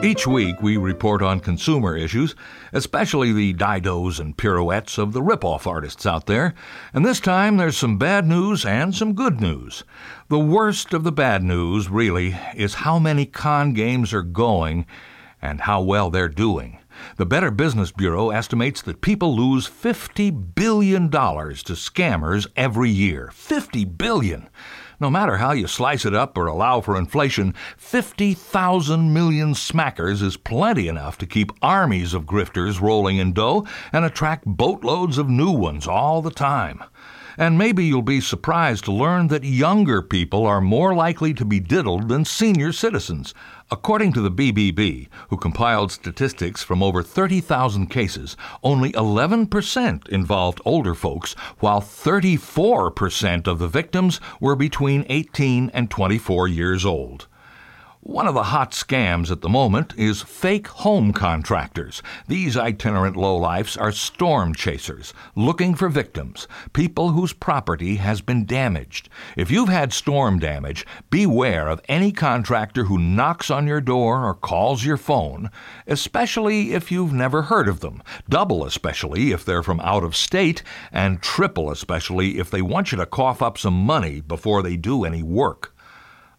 Each week, we report on consumer issues, especially the didos and pirouettes of the ripoff artists out there. And this time, there's some bad news and some good news. The worst of the bad news, really, is how many con games are going and how well they're doing. The Better Business Bureau estimates that people lose $50 billion to scammers every year. 50 billion! No matter how you slice it up or allow for inflation, 50,000 million smackers is plenty enough to keep armies of grifters rolling in dough and attract boatloads of new ones all the time. And maybe you'll be surprised to learn that younger people are more likely to be diddled than senior citizens. According to the BBB, who compiled statistics from over 30,000 cases, only 11% involved older folks, while 34% of the victims were between 18 and 24 years old. One of the hot scams at the moment is fake home contractors. These itinerant lowlifes are storm chasers, looking for victims, people whose property has been damaged. If you've had storm damage, beware of any contractor who knocks on your door or calls your phone, especially if you've never heard of them, double especially if they're from out of state, and triple especially if they want you to cough up some money before they do any work.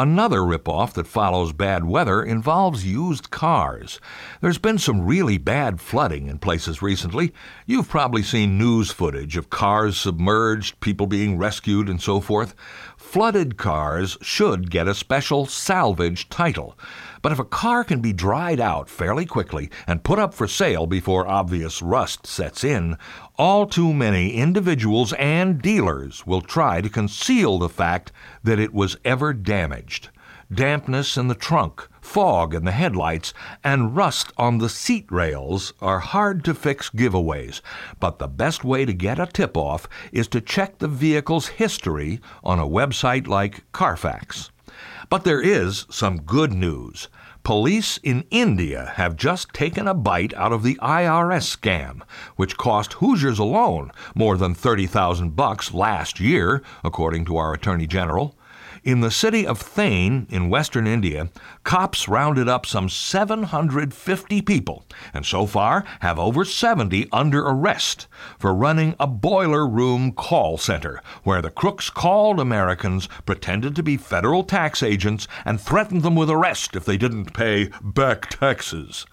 Another ripoff that follows bad weather involves used cars. There's been some really bad flooding in places recently. You've probably seen news footage of cars submerged, people being rescued, and so forth. Flooded cars should get a special salvage title. But if a car can be dried out fairly quickly and put up for sale before obvious rust sets in, all too many individuals and dealers will try to conceal the fact that it was ever damaged. Dampness in the trunk, fog in the headlights, and rust on the seat rails are hard to fix giveaways, but the best way to get a tip off is to check the vehicle's history on a website like Carfax. But there is some good news. Police in India have just taken a bite out of the IRS scam, which cost Hoosiers alone more than 30,000 bucks last year, according to our Attorney General. In the city of Thane in western India, cops rounded up some 750 people and so far have over 70 under arrest for running a boiler room call center where the crooks called Americans, pretended to be federal tax agents, and threatened them with arrest if they didn't pay back taxes.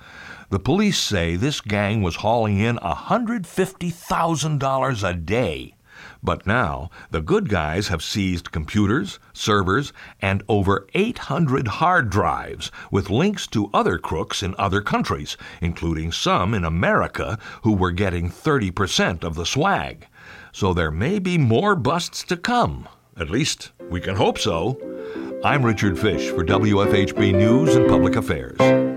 The police say this gang was hauling in $150,000 a day but now, the good guys have seized computers, servers, and over 800 hard drives with links to other crooks in other countries, including some in America who were getting 30% of the swag. So there may be more busts to come. At least, we can hope so. I'm Richard Fish for WFHB News and Public Affairs.